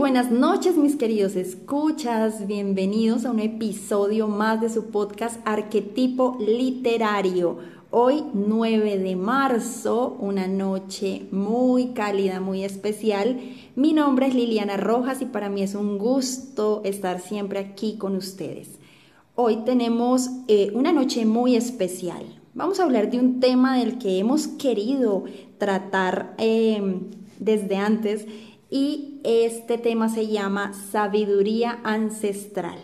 Buenas noches mis queridos escuchas, bienvenidos a un episodio más de su podcast Arquetipo Literario. Hoy 9 de marzo, una noche muy cálida, muy especial. Mi nombre es Liliana Rojas y para mí es un gusto estar siempre aquí con ustedes. Hoy tenemos eh, una noche muy especial. Vamos a hablar de un tema del que hemos querido tratar eh, desde antes y este tema se llama sabiduría ancestral.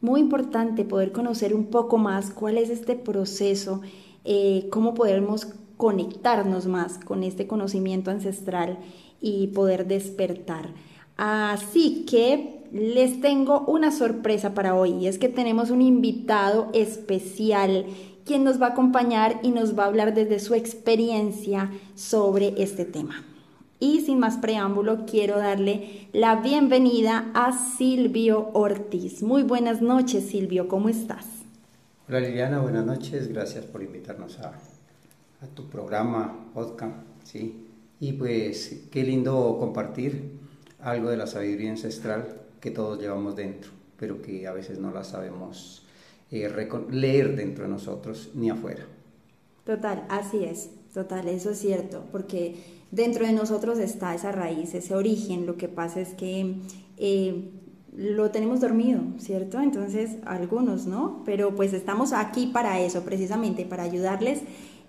Muy importante poder conocer un poco más cuál es este proceso, eh, cómo podemos conectarnos más con este conocimiento ancestral y poder despertar. Así que les tengo una sorpresa para hoy y es que tenemos un invitado especial quien nos va a acompañar y nos va a hablar desde su experiencia sobre este tema. Y sin más preámbulo, quiero darle la bienvenida a Silvio Ortiz. Muy buenas noches, Silvio, ¿cómo estás? Hola Liliana, buenas noches, gracias por invitarnos a, tu programa, podcast, ¿sí? Y pues qué lindo compartir algo de la sabiduría ancestral que todos llevamos dentro, pero que a veces no la sabemos eh, leer dentro de nosotros ni afuera. Total, así es, total, eso es cierto, porque dentro de nosotros está esa raíz, ese origen. Lo que pasa es que eh, lo tenemos dormido, ¿cierto? Entonces, algunos, ¿no? Pero pues estamos aquí para eso, precisamente, para ayudarles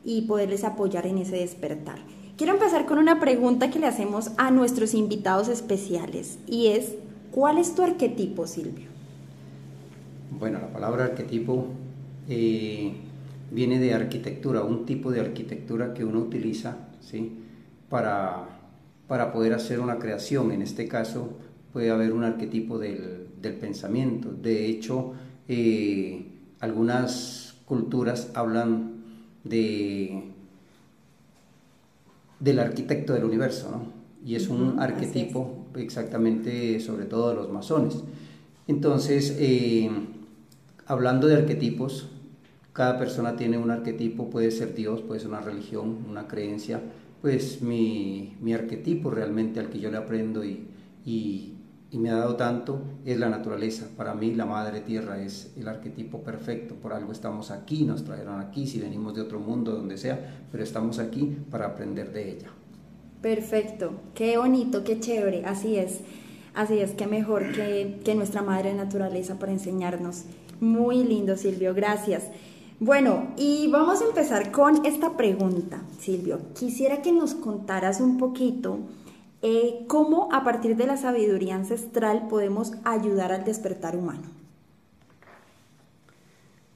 y poderles apoyar en ese despertar. Quiero empezar con una pregunta que le hacemos a nuestros invitados especiales y es, ¿cuál es tu arquetipo, Silvio? Bueno, la palabra arquetipo eh, viene de arquitectura, un tipo de arquitectura que uno utiliza, ¿sí? Para, para poder hacer una creación. En este caso puede haber un arquetipo del, del pensamiento. De hecho, eh, algunas culturas hablan de, del arquitecto del universo, ¿no? y es un arquetipo exactamente sobre todo de los masones. Entonces, eh, hablando de arquetipos, cada persona tiene un arquetipo, puede ser Dios, puede ser una religión, una creencia, pues mi, mi, arquetipo realmente al que yo le aprendo y, y, y, me ha dado tanto es la naturaleza. Para mí la madre tierra es el arquetipo perfecto, por algo estamos aquí, nos trajeron aquí, si venimos de otro mundo, donde sea, pero estamos aquí para aprender de ella. Perfecto, qué bonito, qué chévere, así es, así es, qué mejor que, que nuestra madre naturaleza para enseñarnos. Muy lindo, Silvio, gracias. Bueno, y vamos a empezar con esta pregunta, Silvio. Quisiera que nos contaras un poquito eh, cómo a partir de la sabiduría ancestral podemos ayudar al despertar humano.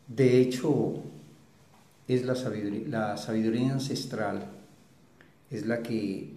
De hecho, es la sabiduría, la sabiduría ancestral, es la que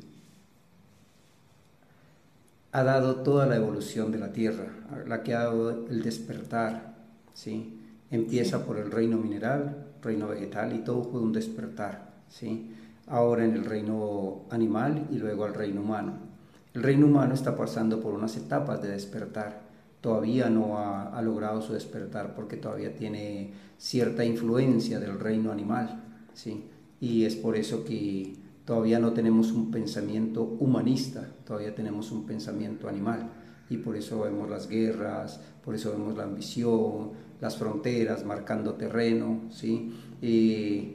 ha dado toda la evolución de la Tierra, la que ha dado el despertar, ¿sí? Empieza por el reino mineral, reino vegetal y todo fue un despertar, ¿sí? Ahora en el reino animal y luego al reino humano. El reino humano está pasando por unas etapas de despertar. Todavía no ha, logrado su despertar porque todavía tiene cierta influencia del reino animal, ¿sí? Y es por eso que todavía no tenemos un pensamiento humanista, todavía tenemos un pensamiento animal. Y por eso vemos las guerras, por eso vemos la ambición, las fronteras, marcando terreno, ¿sí? Y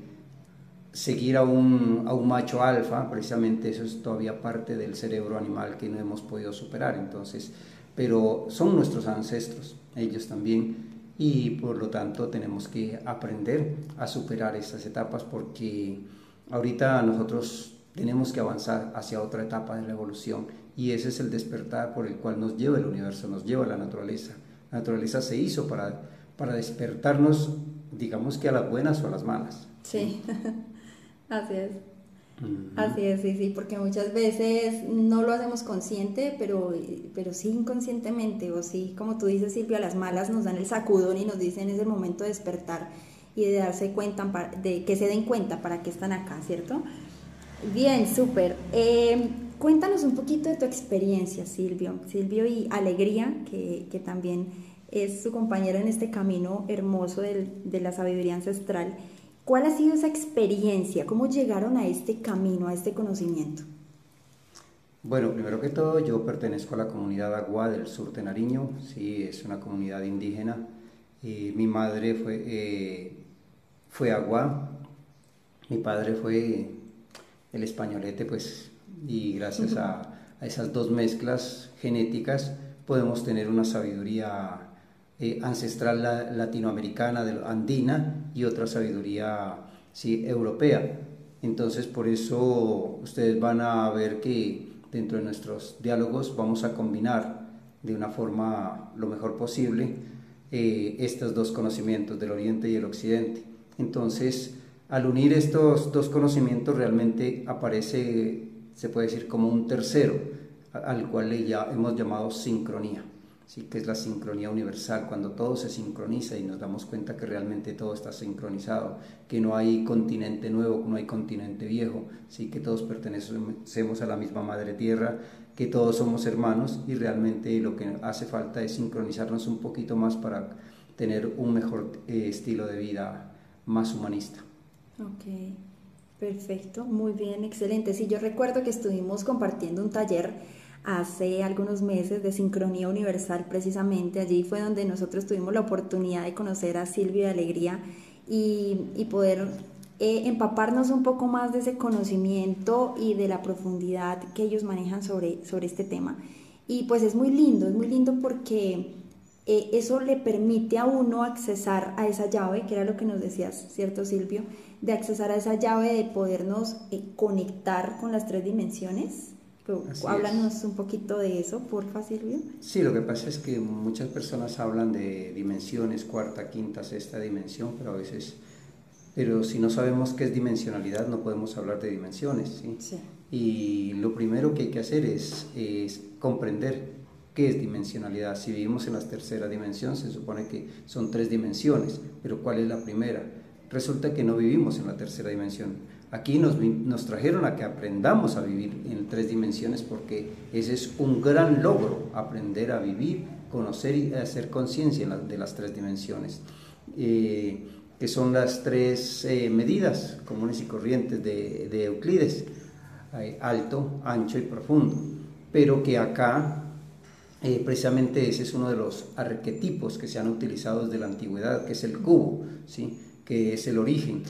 seguir a un, a un macho alfa, precisamente eso es todavía parte del cerebro animal que no hemos podido superar, entonces, pero son nuestros ancestros, ellos también, y por lo tanto tenemos que aprender a superar estas etapas porque ahorita nosotros tenemos que avanzar hacia otra etapa de la evolución y ese es el despertar por el cual nos lleva el universo, nos lleva la naturaleza. La naturaleza se hizo para para despertarnos, digamos que a las buenas o a las malas. Sí, así es. Así es, sí, sí, porque muchas veces no lo hacemos consciente, pero, pero sí inconscientemente, o sí, como tú dices, Silvia, a las malas nos dan el sacudón y nos dicen es el momento de despertar y de darse cuenta, de que se den cuenta para qué están acá, ¿cierto? Bien, súper. Eh, cuéntanos un poquito de tu experiencia, Silvio. Silvio y Alegría, que, que también es su compañero en este camino hermoso de la sabiduría ancestral. ¿Cuál ha sido esa experiencia? ¿Cómo llegaron a este camino, a este conocimiento? Bueno, primero que todo, yo pertenezco a la comunidad Agua del sur de Nariño, sí, es una comunidad indígena. mi madre fue, eh, fue Agua, mi padre fue el españolete, pues, y gracias a, esas dos mezclas genéticas podemos tener una sabiduría eh, ancestral latinoamericana, andina, y otra sabiduría sí, europea. Entonces, por eso ustedes van a ver que dentro de nuestros diálogos vamos a combinar de una forma lo mejor posible eh, estos dos conocimientos del Oriente y el Occidente. Entonces, al unir estos dos conocimientos realmente aparece, se puede decir, como un tercero, al cual ya hemos llamado sincronía. ¿Sí? que es la sincronía universal, cuando todo se sincroniza y nos damos cuenta que realmente todo está sincronizado, que no hay continente nuevo, no hay continente viejo, ¿sí? que todos pertenecemos a la misma madre tierra, que todos somos hermanos y realmente lo que hace falta es sincronizarnos un poquito más para tener un mejor eh, estilo de vida más humanista. Ok, perfecto, muy bien, excelente. Sí, yo recuerdo que estuvimos compartiendo un taller hace algunos meses de Sincronía Universal precisamente. Allí fue donde nosotros tuvimos la oportunidad de conocer a Silvia de Alegría y, poder eh, empaparnos un poco más de ese conocimiento y de la profundidad que ellos manejan sobre, sobre este tema. Y pues es muy lindo, es muy lindo porque eh, eso le permite a uno accesar a esa llave, que era lo que nos decías, ¿cierto Silvio? De accesar a esa llave de podernos eh, conectar con las tres dimensiones Háblanos un poquito de eso, por Silvio. Sí, lo que pasa es que muchas personas hablan de dimensiones, cuarta, quinta, sexta dimensión, pero a veces, pero si no sabemos qué es dimensionalidad, no podemos hablar de dimensiones. ¿sí? sí. Y lo primero que hay que hacer es, es comprender qué es dimensionalidad. Si vivimos en la tercera dimensión, se supone que son tres dimensiones, pero ¿cuál es la primera? Resulta que no vivimos en la tercera dimensión Aquí nos, nos, trajeron a que aprendamos a vivir en tres dimensiones porque ese es un gran logro, aprender a vivir, conocer y hacer conciencia de las tres dimensiones, eh, que son las tres eh, medidas comunes y corrientes de, de Euclides, alto, ancho y profundo, pero que acá eh, precisamente ese es uno de los arquetipos que se han utilizado desde la antigüedad, que es el cubo, ¿sí? que es el origen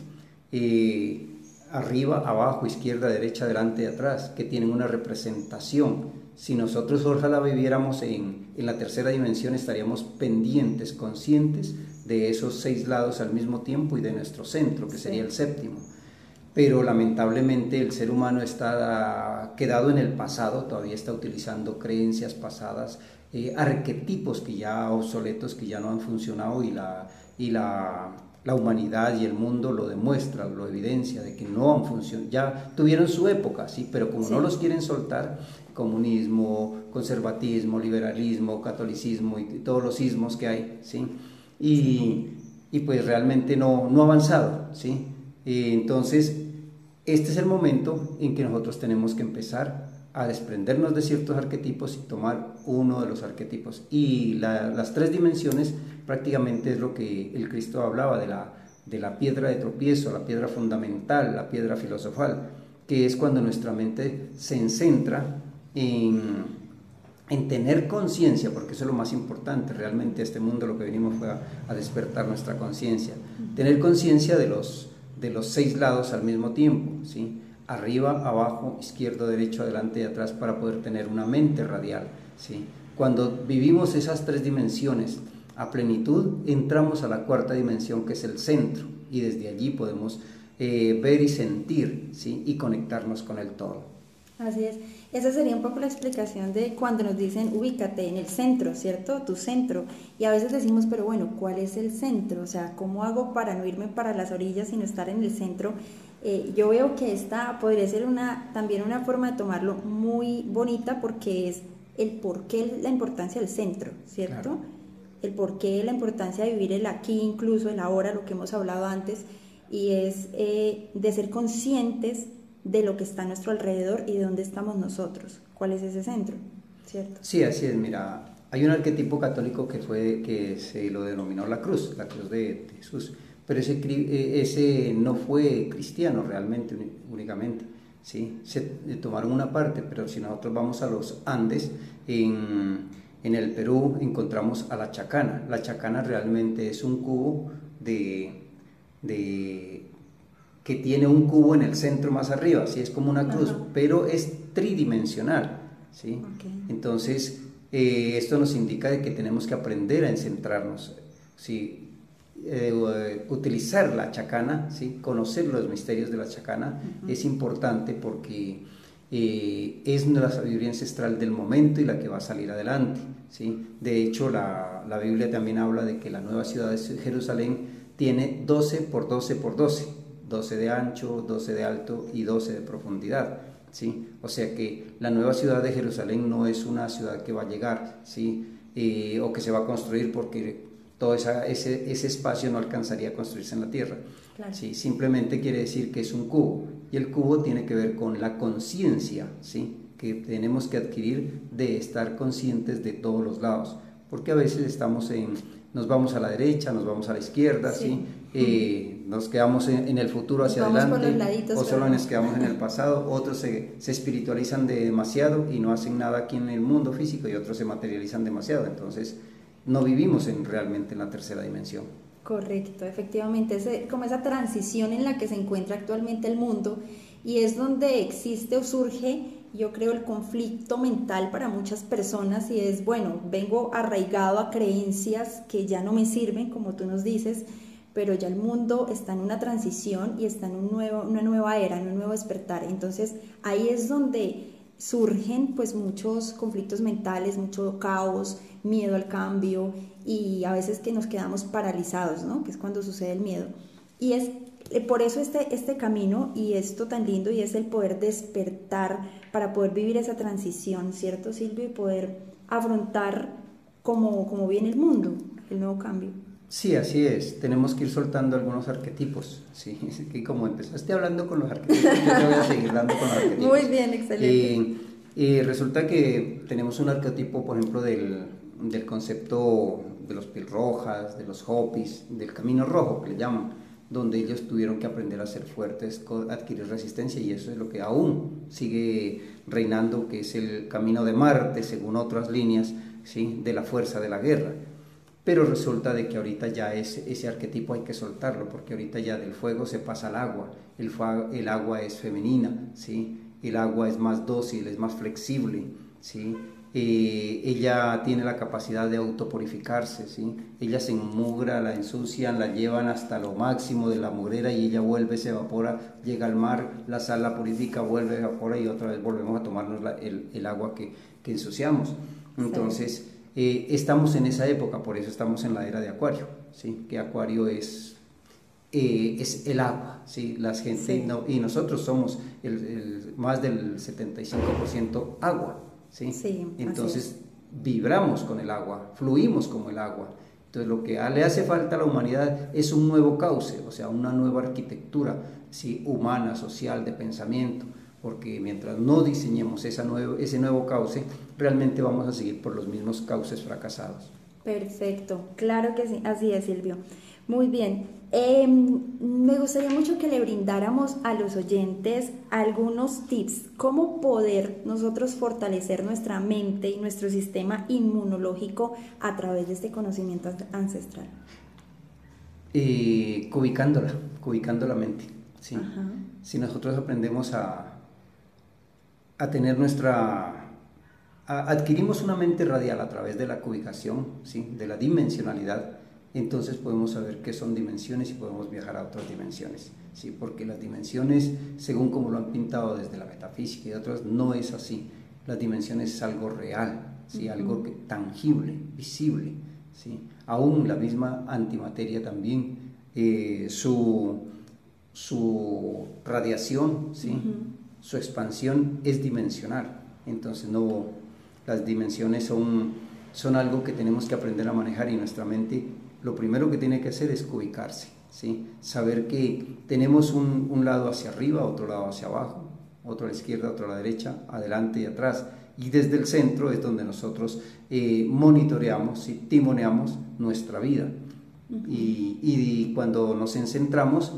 arriba, abajo, izquierda, derecha, delante y atrás, que tienen una representación. Si nosotros ojalá viviéramos en, en la tercera dimensión, estaríamos pendientes, conscientes de esos seis lados al mismo tiempo y de nuestro centro, que sería el séptimo. Pero lamentablemente el ser humano está quedado en el pasado, todavía está utilizando creencias pasadas, eh, arquetipos que ya obsoletos, que ya no han funcionado y la, y la la humanidad y el mundo lo demuestran, lo evidencia de que no han funcionado, ya tuvieron su época, sí, pero como no los quieren soltar, comunismo, conservatismo, liberalismo, catolicismo y todos los ismos que hay, sí, y, y pues realmente no, no ha avanzado, sí. Y entonces, este es el momento en que nosotros tenemos que empezar a desprendernos de ciertos arquetipos y tomar uno de los arquetipos. Y las tres dimensiones prácticamente es lo que el Cristo hablaba de la, de la piedra de tropiezo, la piedra fundamental, la piedra filosofal, que es cuando nuestra mente se centra en, en tener conciencia, porque eso es lo más importante, realmente este mundo lo que venimos fue a, despertar nuestra conciencia, tener conciencia de los, de los seis lados al mismo tiempo, ¿sí? arriba, abajo, izquierdo, derecho, adelante y atrás para poder tener una mente radial. ¿sí? Cuando vivimos esas tres dimensiones a plenitud, entramos a la cuarta dimensión que es el centro y desde allí podemos eh, ver y sentir ¿sí? y conectarnos con el todo. Así es. Esa sería un poco la explicación de cuando nos dicen ubícate en el centro, ¿cierto? Tu centro. Y a veces decimos, pero bueno, ¿cuál es el centro? O sea, ¿cómo hago para no irme para las orillas, sino estar en el centro? Eh, yo veo que esta podría ser una, también una forma de tomarlo muy bonita porque es el por qué la importancia del centro, ¿cierto? El por qué la importancia de vivir el aquí, incluso el ahora, lo que hemos hablado antes, y es eh, de ser conscientes de lo que está a nuestro alrededor y de dónde estamos nosotros, cuál es ese centro, ¿cierto? Sí, así es, mira, hay un arquetipo católico que fue que se lo denominó la cruz, la cruz de Jesús pero ese, eh, ese no fue cristiano realmente únicamente, ¿sí? Se tomaron una parte, pero si nosotros vamos a los Andes, en, en el Perú encontramos a la chacana. La chacana realmente es un cubo de, de que tiene un cubo en el centro más arriba, ¿sí? es como una cruz, pero es tridimensional. ¿sí? Entonces, eh, esto nos indica de que tenemos que aprender a centrarnos. ¿sí? Eh, utilizar la chacana, ¿sí? conocer los misterios de la chacana es importante porque eh, es la sabiduría ancestral del momento y la que va a salir adelante. ¿sí? De hecho, la, la Biblia también habla de que la nueva ciudad de Jerusalén tiene 12 por 12 por 12, 12 de ancho, 12 de alto y 12 de profundidad. ¿sí? O sea que la nueva ciudad de Jerusalén no es una ciudad que va a llegar ¿sí? Eh, o que se va a construir porque todo ese, ese, espacio no alcanzaría a construirse en la Tierra. ¿sí? Simplemente quiere decir que es un cubo y el cubo tiene que ver con la conciencia ¿sí? que tenemos que adquirir de estar conscientes de todos los lados, porque a veces estamos en, nos vamos a la derecha, nos vamos a la izquierda, ¿sí? Eh, nos quedamos en, el futuro hacia adelante, o solo nos quedamos en el pasado, otros se, se espiritualizan demasiado y no hacen nada aquí en el mundo físico y otros se materializan demasiado, entonces no vivimos en, realmente en la tercera dimensión. Correcto, efectivamente, es como esa transición en la que se encuentra actualmente el mundo y es donde existe o surge, yo creo, el conflicto mental para muchas personas y es, bueno, vengo arraigado a creencias que ya no me sirven, como tú nos dices, pero ya el mundo está en una transición y está en un nuevo, una nueva era, en un nuevo despertar. Entonces ahí es donde surgen pues muchos conflictos mentales, mucho caos, miedo al cambio y a veces que nos quedamos paralizados, ¿no? Que es cuando sucede el miedo. Y es eh, por eso este, este camino y esto tan lindo y es el poder despertar para poder vivir esa transición, ¿cierto Silvio? Y poder afrontar como, como viene el mundo, el nuevo cambio. Sí, así es. Tenemos que ir soltando algunos arquetipos. Sí, que como empezaste hablando con los arquetipos, yo te voy a seguir dando con los arquetipos. Muy bien, excelente. Y, resulta que tenemos un arquetipo, por ejemplo, del, del concepto de los pilrojas, de los hopis, del camino rojo, que le llaman, donde ellos tuvieron que aprender a ser fuertes, adquirir resistencia, y eso es lo que aún sigue reinando, que es el camino de Marte, según otras líneas, ¿sí? de la fuerza de la guerra. Pero resulta de que ahorita ya ese, ese arquetipo hay que soltarlo, porque ahorita ya del fuego se pasa al agua, el, el agua es femenina, ¿sí? el agua es más dócil, es más flexible, ¿sí? Eh, ella tiene la capacidad de autopurificarse, ¿sí? ella se enmugra, la ensucian, la llevan hasta lo máximo de la mugrera y ella vuelve, se evapora, llega al mar, la sal la purifica, vuelve, evapora y otra vez volvemos a tomarnos el, el, agua que, que ensuciamos. Entonces, eh, estamos en esa época, por eso estamos en la era de Acuario, ¿sí? que Acuario es, eh, es el agua, ¿sí? Las gente, y nosotros somos el, más del 75% agua, ¿sí? entonces vibramos con el agua, fluimos como el agua. Entonces lo que le hace falta a la humanidad es un nuevo cauce, o sea, una nueva arquitectura ¿sí? humana, social, de pensamiento porque mientras no diseñemos esa nuevo, ese nuevo cauce, realmente vamos a seguir por los mismos cauces fracasados. Perfecto, claro que sí, así es Silvio. Muy bien, em, me gustaría mucho que le brindáramos a los oyentes algunos tips, cómo poder nosotros fortalecer nuestra mente y nuestro sistema inmunológico a través de este conocimiento ancestral. Eh, cubicándola, cubicando la mente. ¿sí? Si nosotros aprendemos a, a tener nuestra... adquirimos una mente radial a través de la cubicación, ¿sí? de la dimensionalidad, entonces podemos saber qué son dimensiones y podemos viajar a otras dimensiones, ¿sí? porque las dimensiones, según como lo han pintado desde la metafísica y otras, no es así. Las dimensiones es algo real, ¿sí? algo que, tangible, visible. ¿sí? Aún la misma antimateria también, eh, su, su radiación, ¿sí? su expansión es dimensional. Entonces no, las dimensiones son, son algo que tenemos que aprender a manejar y nuestra mente lo primero que tiene que hacer es ubicarse, ¿sí? saber que tenemos un, un, lado hacia arriba, otro lado hacia abajo, otro a la izquierda, otro a la derecha, adelante y atrás. Y desde el centro es donde nosotros eh, monitoreamos y timoneamos nuestra vida. y, y cuando nos encentramos,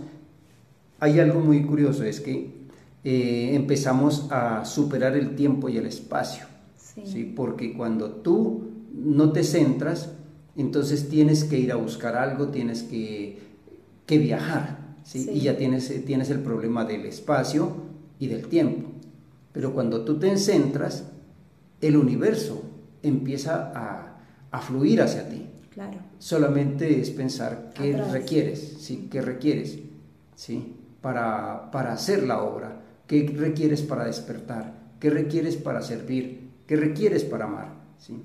hay algo muy curioso, es que eh, empezamos a superar el tiempo y el espacio. Sí. Porque cuando tú no te centras, entonces tienes que ir a buscar algo, tienes que, que viajar, ¿sí? y ya tienes, tienes el problema del espacio y del tiempo. Pero cuando tú te centras, el universo empieza a, a fluir hacia ti. Claro. Solamente es pensar qué requieres, ¿sí? ¿Qué requieres? ¿Sí? Para, para hacer la obra. ¿Qué requieres para despertar? ¿Qué requieres para servir? ¿Qué requieres para amar? ¿Sí?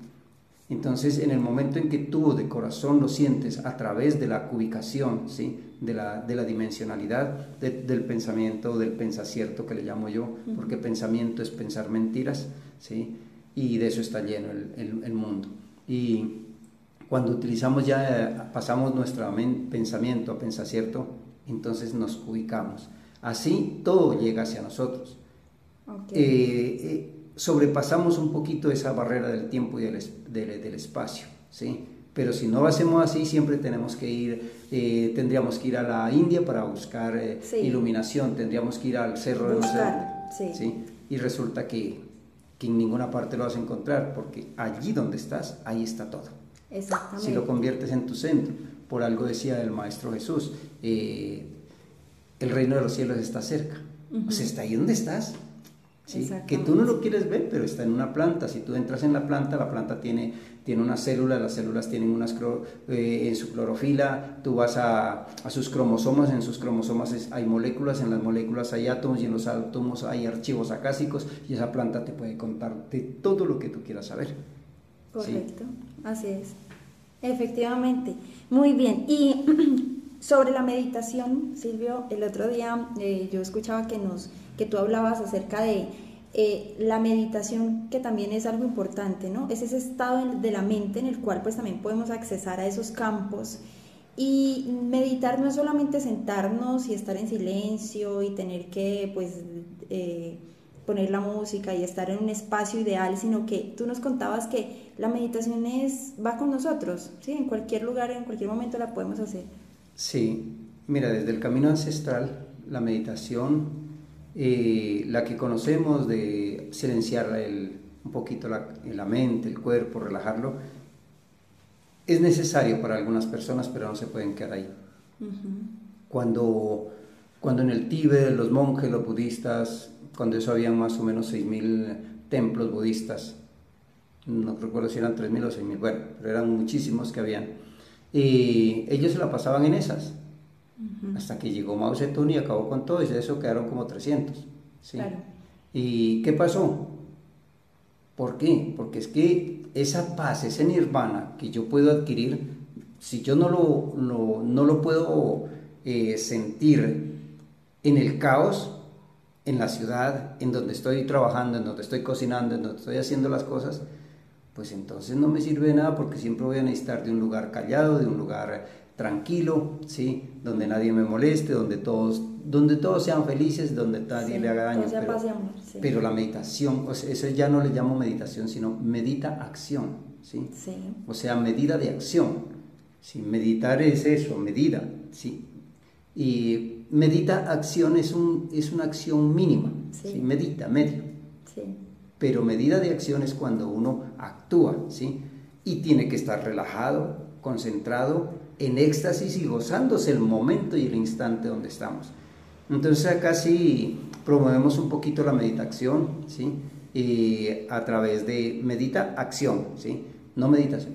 Entonces, en el momento en que tú de corazón lo sientes a través de la ubicación, ¿sí? de, la, de la dimensionalidad del pensamiento, del pensacierto que le llamo yo, porque pensamiento es pensar mentiras, ¿sí? y de eso está lleno el, el, mundo. Y cuando utilizamos ya, pasamos nuestro pensamiento a pensacierto, entonces nos ubicamos. Así todo llega hacia nosotros. Eh, eh, sobrepasamos un poquito esa barrera del tiempo y del, del, espacio, ¿sí? Pero si no lo hacemos así, siempre tenemos que ir, eh, tendríamos que ir a la India para buscar iluminación, tendríamos que ir al cerro de los sí. Y resulta que, que, en ninguna parte lo vas a encontrar, porque allí donde estás, ahí está todo. Exactamente. Si lo conviertes en tu centro, por algo decía el Maestro Jesús, el reino de los cielos está cerca. O sea, está ahí donde estás. ¿Sí? Que tú no lo quieres ver, pero está en una planta. Si tú entras en la planta, la planta tiene, tiene unas células, las células tienen unas eh, en su clorofila, tú vas a, a, sus cromosomas, en sus cromosomas hay moléculas, en las moléculas hay átomos y en los átomos hay archivos acásicos y esa planta te puede contar de todo lo que tú quieras saber. Correcto, así es. Efectivamente. Muy bien. Y Sobre la meditación, Silvio, el otro día eh, yo escuchaba que, nos, que tú hablabas acerca de eh, la meditación, que también es algo importante, ¿no? Es ese estado de la mente en el cual pues también podemos accesar a esos campos. Y meditar no es solamente sentarnos y estar en silencio y tener que pues eh, poner la música y estar en un espacio ideal, sino que tú nos contabas que la meditación es, va con nosotros, ¿sí? En cualquier lugar, en cualquier momento la podemos hacer. Sí, mira, desde el camino ancestral, la meditación, eh, la que conocemos de silenciar un poquito la, la, mente, el cuerpo, relajarlo, es necesario para algunas personas, pero no se pueden quedar ahí. cuando, cuando en el Tíbet, los monjes, los budistas, cuando eso había más o menos 6.000 templos budistas, no recuerdo si eran 3.000 o 6.000, bueno, pero eran muchísimos que habían y ellos se la pasaban en esas. Hasta que llegó Mao Zedong y acabó con todo, y de eso quedaron como 300. ¿sí? ¿Y qué pasó? ¿Por qué? Porque es que esa paz, ese nirvana que yo puedo adquirir, si yo no lo, no lo puedo eh, sentir en el caos, en la ciudad, en donde estoy trabajando, en donde estoy cocinando, en donde estoy haciendo las cosas, pues entonces no me sirve de nada porque siempre voy a necesitar de un lugar callado, de un lugar tranquilo, ¿sí? Donde nadie me moleste, donde todos, donde todos sean felices, donde nadie le haga daño. Pero, pero, la meditación, eso ya no le llamo meditación, sino medita acción, ¿sí? O sea, medida de acción. ¿sí? Meditar es eso, medida, ¿sí? Y medita acción es, un, es una acción mínima, ¿sí? Medita, medio. Sí pero medida de acción es cuando uno actúa, ¿sí? Y tiene que estar relajado, concentrado, en éxtasis y gozándose el momento y el instante donde estamos. Entonces acá sí promovemos un poquito la meditación, ¿sí? Y a través de medita acción, ¿sí? No meditación.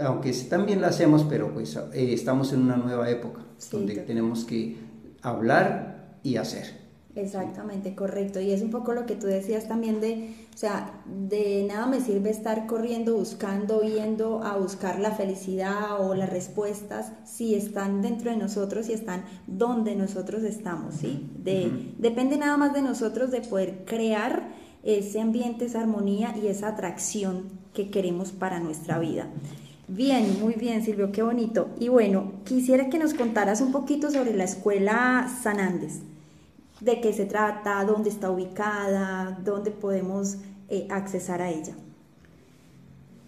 Aunque también la hacemos, pero pues eh, estamos en una nueva época donde tenemos que hablar y hacer. Exactamente, correcto. Y es un poco lo que tú decías también de, o sea, de nada me sirve estar corriendo, buscando, yendo a buscar la felicidad o las respuestas si están dentro de nosotros y están donde nosotros estamos, ¿sí? De, Depende nada más de nosotros de poder crear ese ambiente, esa armonía y esa atracción que queremos para nuestra vida. Bien, muy bien, Silvio, qué bonito. Y bueno, quisiera que nos contaras un poquito sobre la escuela San Andes de qué se trata, dónde está ubicada, dónde podemos eh, accesar a ella.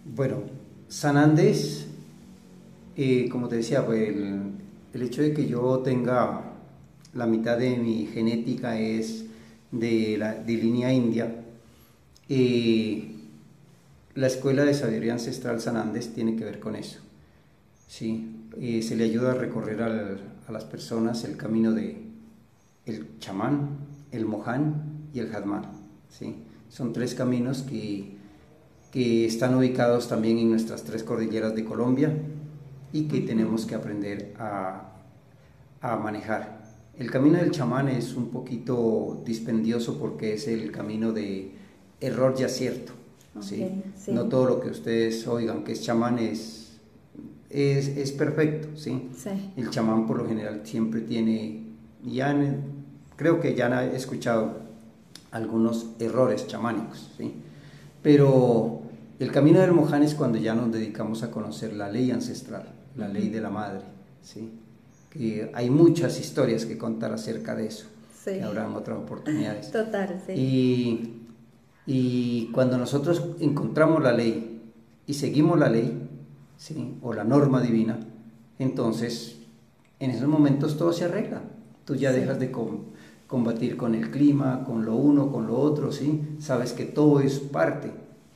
Bueno, San Andrés, eh, como te decía, pues el, hecho de que yo tenga la mitad de mi genética es de, línea india. Eh, la Escuela de Sabiduría Ancestral San Andes tiene que ver con eso. ¿sí? Se le ayuda a recorrer a las personas el camino de el chamán, el moján y el jadmán. ¿sí? Son tres caminos que, que están ubicados también en nuestras tres cordilleras de Colombia y que tenemos que aprender a, a manejar. El camino del chamán es un poquito dispendioso porque es el camino de error y acierto. ¿sí? No todo lo que ustedes oigan que es chamán es, es, perfecto. ¿sí? El chamán por lo general siempre tiene, ya creo que ya he escuchado algunos errores chamánicos. ¿sí? Pero el camino del moján es cuando ya nos dedicamos a conocer la ley ancestral, la ley de la madre. ¿sí? hay muchas historias que contar acerca de eso. Sí. Que habrán otras oportunidades. Total, sí. Y, y, cuando nosotros encontramos la ley y seguimos la ley, ¿sí? o la norma divina, entonces en esos momentos todo se arregla. Tú ya dejas de combatir con el clima, con lo uno, con lo otro, ¿sí? Sabes que todo es parte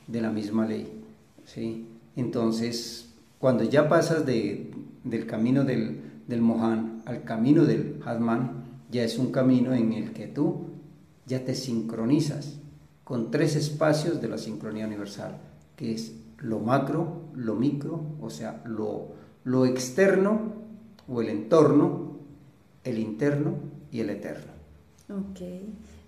de la misma ley, ¿sí? Entonces, cuando ya pasas de, del camino del, del Mohan al camino del Hatman, ya es un camino en el que tú ya te sincronizas con tres espacios de la sincronía universal, que es lo macro, lo micro, o sea, lo, lo externo o el entorno, el interno y el eterno. Ok,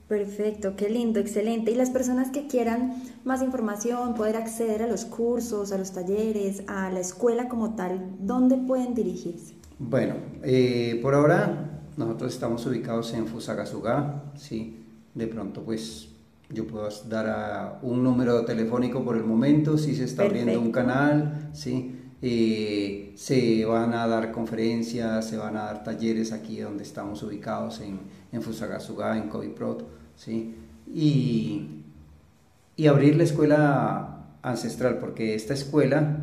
perfecto, qué lindo, excelente. Y las personas que quieran más información, poder acceder a los cursos, a los talleres, a la escuela como tal, ¿dónde pueden dirigirse? Bueno, eh, por ahora nosotros estamos ubicados en Fusagasugá, ¿sí? De pronto pues yo puedo dar un número telefónico por el momento, si se está abriendo un canal, ¿sí? Eh, se van a dar conferencias, se van a dar talleres aquí donde estamos ubicados en, en Fusagasugá, en Coviprot, ¿sí? Y, y abrir la escuela ancestral, porque esta escuela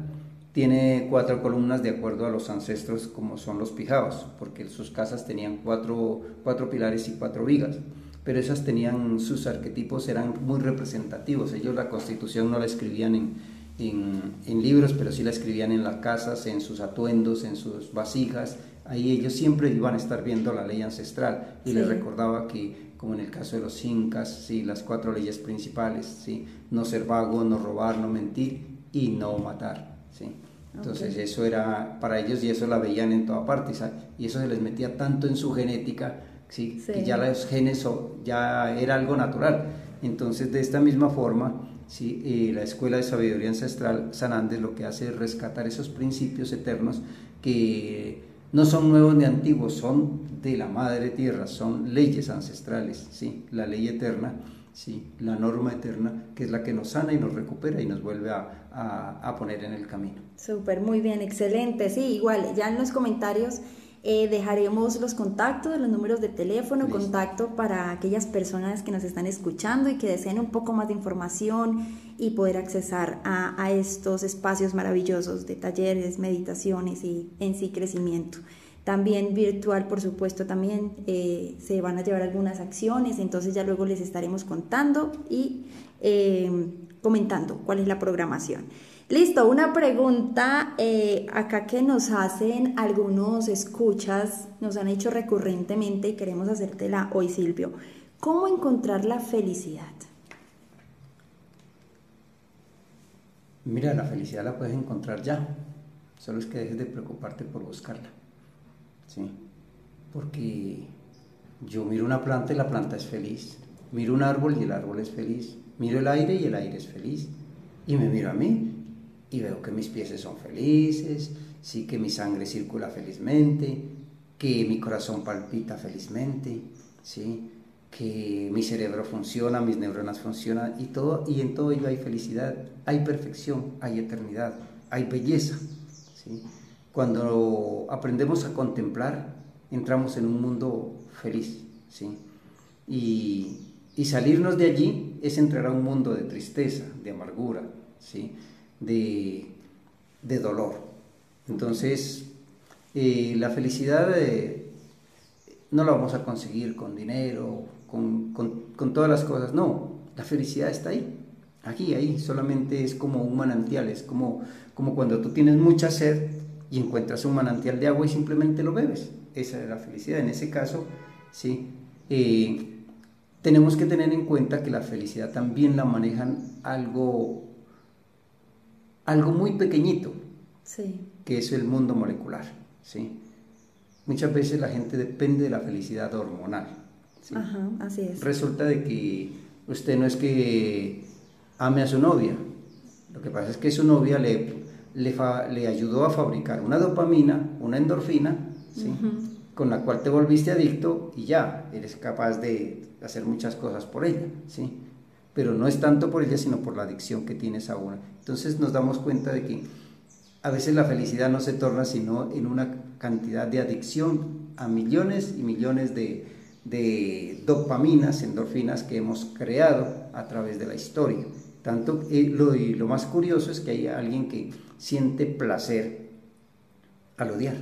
tiene cuatro columnas de acuerdo a los ancestros como son los pijaos, porque sus casas tenían cuatro, cuatro pilares y cuatro vigas, pero esas tenían sus arquetipos, eran muy representativos. Ellos la constitución no la escribían en, en, libros, pero sí la escribían en las casas, en sus atuendos, en sus vasijas. Ahí ellos siempre iban a estar viendo la ley ancestral y les recordaba que, como en el caso de los incas, sí, las cuatro leyes principales, ¿sí? no ser vago, no robar, no mentir y no matar. ¿sí? Entonces eso era para ellos y eso la veían en toda parte y eso se les metía tanto en su genética ¿sí? que ya los genes ya era algo natural. Entonces de esta misma forma ¿sí? Eh, la Escuela de Sabiduría Ancestral San Andes lo que hace es rescatar esos principios eternos que no son nuevos ni antiguos, son de la Madre Tierra, son leyes ancestrales, ¿sí? la ley eterna ¿sí? la norma eterna, que es la que nos sana y nos recupera y nos vuelve a, poner en el camino. Súper, muy bien, excelente. Sí, igual, ya en los comentarios eh, dejaremos los contactos, los números de teléfono, contacto para aquellas personas que nos están escuchando y que deseen un poco más de información y poder accesar a, a estos espacios maravillosos de talleres, meditaciones y en sí crecimiento. También virtual, por supuesto, también eh, se van a llevar algunas acciones, entonces ya luego les estaremos contando y eh, comentando cuál es la programación. Listo, una pregunta eh, acá que nos hacen algunos escuchas, nos han hecho recurrentemente y queremos hacértela hoy, Silvio. ¿Cómo encontrar la felicidad? Mira, la felicidad la puedes encontrar ya, solo es que dejes de preocuparte por buscarla. ¿sí? Porque yo miro una planta y la planta es feliz, miro un árbol y el árbol es feliz, miro el aire y el aire es feliz, y me miro a mí y veo que mis pies son felices, sí que mi sangre circula felizmente, que mi corazón palpita felizmente, ¿sí? que mi cerebro funciona, mis neuronas funcionan y todo y en todo ello hay felicidad, hay perfección, hay eternidad, hay belleza, ¿sí? Cuando aprendemos a contemplar, entramos en un mundo feliz, ¿sí? Y, salirnos de allí es entrar a un mundo de tristeza, de amargura, ¿sí? De, dolor. Entonces, eh, la felicidad eh, no la vamos a conseguir con dinero, con, con todas las cosas. No, la felicidad está ahí, aquí, ahí, solamente es como un manantial, es como, como cuando tú tienes mucha sed y encuentras un manantial de agua y simplemente lo bebes. Esa es la felicidad. En ese caso, sí, eh, tenemos que tener en cuenta que la felicidad también la manejan algo, algo muy pequeñito, que es el mundo molecular. ¿sí? Muchas veces la gente depende de la felicidad hormonal. Ajá, así es. Resulta de que usted no es que ame a su novia, lo que pasa es que su novia le, le, ayudó a fabricar una dopamina, una endorfina, ¿sí? con la cual te volviste adicto y ya, eres capaz de hacer muchas cosas por ella, ¿sí? Pero no es tanto por ella, sino por la adicción que tienes a una. Entonces nos damos cuenta de que a veces la felicidad no se torna sino en una cantidad de adicción a millones y millones de, de dopaminas, endorfinas que hemos creado a través de la historia. Tanto, eh, lo, y lo más curioso es que hay alguien que siente placer al odiar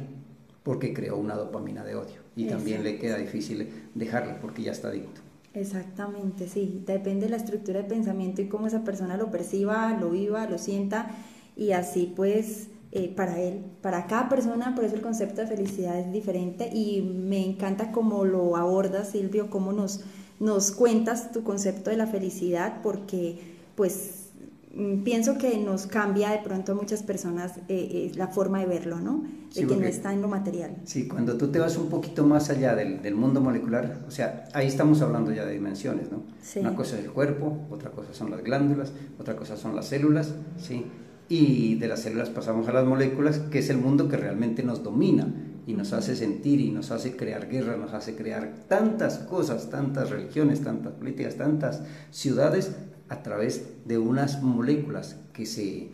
porque creó una dopamina de odio y también le queda difícil dejarla porque ya está adicto. Exactamente, sí, depende de la estructura de pensamiento y cómo esa persona lo perciba, lo viva, lo sienta. Y así pues eh, para él, para cada persona, por eso el concepto de felicidad es diferente. Y me encanta cómo lo abordas Silvio, cómo nos, nos cuentas tu concepto de la felicidad porque pues pienso que nos cambia de pronto a muchas personas eh, eh, la forma de verlo, ¿no? De que no está en lo material. Sí, cuando tú te vas un poquito más allá del, del, mundo molecular, o sea, ahí estamos hablando ya de dimensiones, ¿no? Sí. Una cosa es el cuerpo, otra cosa son las glándulas, otra cosa son las células, ¿sí? Y de las células pasamos a las moléculas, que es el mundo que realmente nos domina y nos hace sentir y nos hace crear guerra, nos hace crear tantas cosas, tantas religiones, tantas políticas, tantas ciudades a través de unas moléculas que se,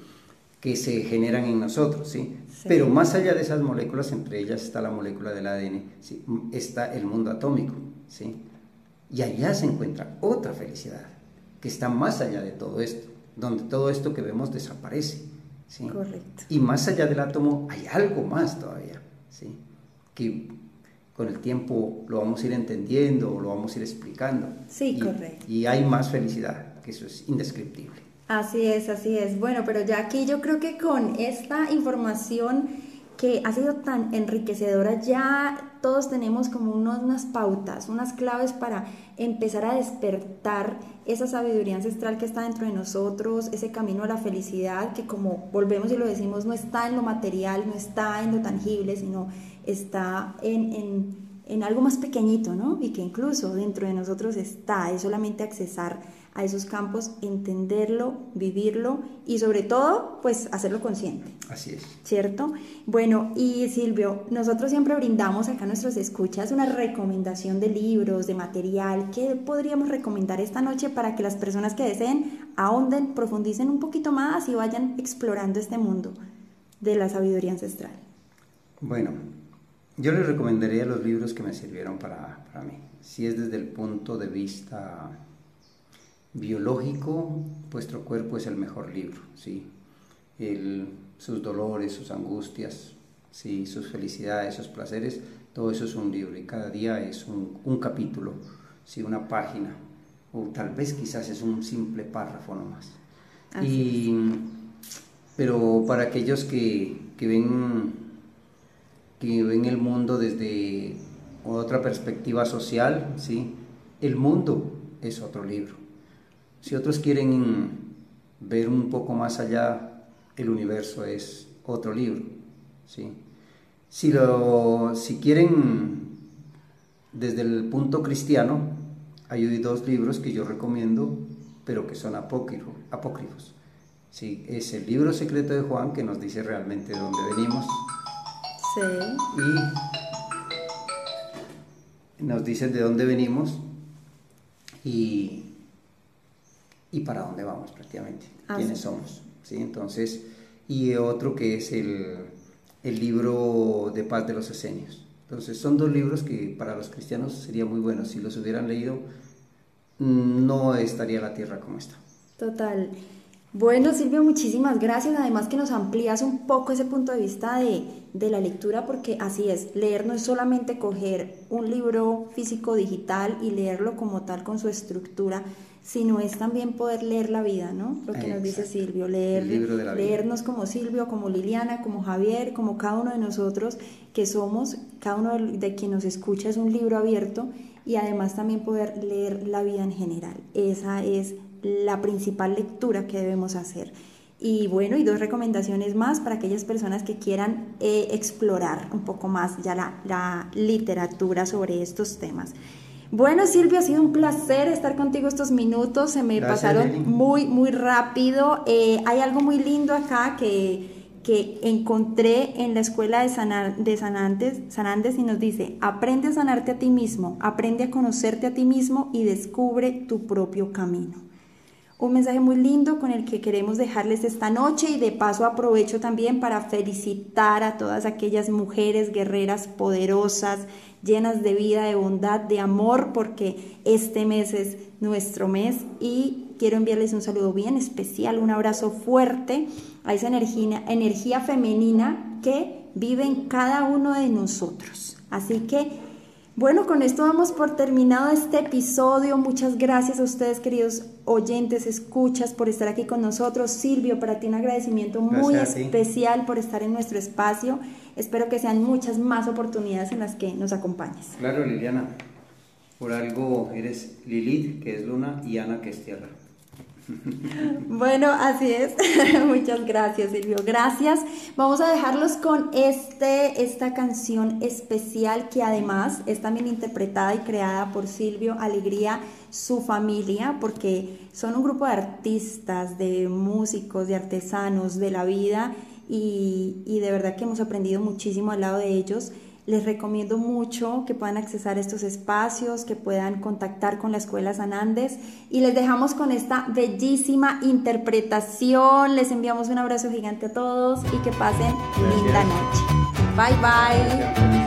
que se generan en nosotros, ¿sí? Pero más allá de esas moléculas, entre ellas está la molécula del ADN, ¿sí? está el mundo atómico, ¿sí? Y allá se encuentra otra felicidad, que está más allá de todo esto, donde todo esto que vemos desaparece, ¿sí? Correcto. Y más allá del átomo hay algo más todavía, ¿sí? Que con el tiempo lo vamos a ir entendiendo, lo vamos a ir explicando. Sí, correcto. Y hay más felicidad que eso es indescriptible. Así es, así es. Bueno, pero ya aquí yo creo que con esta información que ha sido tan enriquecedora, ya todos tenemos como unas pautas, unas claves para empezar a despertar esa sabiduría ancestral que está dentro de nosotros, ese camino a la felicidad que como volvemos y lo decimos, no está en lo material, no está en lo tangible, sino está en, en, en algo más pequeñito, ¿no? Y que incluso dentro de nosotros está, es solamente accesar a esos campos, entenderlo, vivirlo y sobre todo, pues hacerlo consciente. Así es. ¿Cierto? Bueno, y Silvio, nosotros siempre brindamos acá a nuestros escuchas una recomendación de libros, de material, ¿qué podríamos recomendar esta noche para que las personas que deseen ahonden, profundicen un poquito más y vayan explorando este mundo de la sabiduría ancestral? Bueno, yo les recomendaría los libros que me sirvieron para, para mí. Si es desde el punto de vista biológico, vuestro cuerpo es el mejor libro, ¿sí? sus dolores, sus angustias, ¿sí? sus felicidades, sus placeres, todo eso es un libro y cada día es un, capítulo, ¿sí? una página, o tal vez quizás es un simple párrafo nomás. Y, pero para aquellos que, que, ven, que ven el mundo desde otra perspectiva social, ¿sí? el mundo es otro libro. Si otros quieren ver un poco más allá, el universo es otro libro. ¿sí? Si, lo, si quieren, desde el punto cristiano, hay dos libros que yo recomiendo, pero que son apócrifos. apócrifos. Sí, es el libro secreto de Juan que nos dice realmente de dónde venimos. Sí. Y nos dice de dónde venimos y y para dónde vamos prácticamente, quiénes somos. ¿sí? Entonces, y otro que es el, el libro de paz de los esenios. Entonces, son dos libros que para los cristianos sería muy bueno. Si los hubieran leído, no estaría la tierra como está. Total. Bueno, Silvia, muchísimas gracias. Además que nos amplías un poco ese punto de vista de, de, la lectura, porque así es, leer no es solamente coger un libro físico digital y leerlo como tal con su estructura, sino es también poder leer la vida, ¿no? Lo que nos dice Silvio, leer, leernos como Silvio, como Liliana, como Javier, como cada uno de nosotros que somos, cada uno de quien nos escucha es un libro abierto y además también poder leer la vida en general. Esa es la principal lectura que debemos hacer. Y bueno, y dos recomendaciones más para aquellas personas que quieran eh, explorar un poco más ya la, literatura sobre estos temas. Bueno, Silvia, ha sido un placer estar contigo estos minutos, se me pasaron muy, muy rápido. Eh, hay algo muy lindo acá que, que encontré en la escuela de, Sanar, de Sanandes, Sanandes y nos dice, aprende a sanarte a ti mismo, aprende a conocerte a ti mismo y descubre tu propio camino un mensaje muy lindo con el que queremos dejarles esta noche y de paso aprovecho también para felicitar a todas aquellas mujeres guerreras poderosas, llenas de vida, de bondad, de amor, porque este mes es nuestro mes y quiero enviarles un saludo bien especial, un abrazo fuerte a esa energía, energía femenina que vive en cada uno de nosotros. Así que bueno, con esto vamos por terminado este episodio. Muchas gracias a ustedes, queridos oyentes, escuchas, por estar aquí con nosotros. Silvio, para ti un agradecimiento muy especial por estar en nuestro espacio. Espero que sean muchas más oportunidades en las que nos acompañes. Claro, Liliana. Por algo eres Lilith, que es luna, y Ana, que es tierra. Bueno, así es. Muchas gracias, Silvio. Gracias. Vamos a dejarlos con este, esta canción especial que además es también interpretada y creada por Silvio Alegría, su familia, porque son un grupo de artistas, de músicos, de artesanos de la vida y, y de verdad que hemos aprendido muchísimo al lado de ellos. Les recomiendo mucho que puedan accesar estos espacios, que puedan contactar con la Escuela San Andes y les dejamos con esta bellísima interpretación. Les enviamos un abrazo gigante a todos y que pasen linda noche. Bye bye.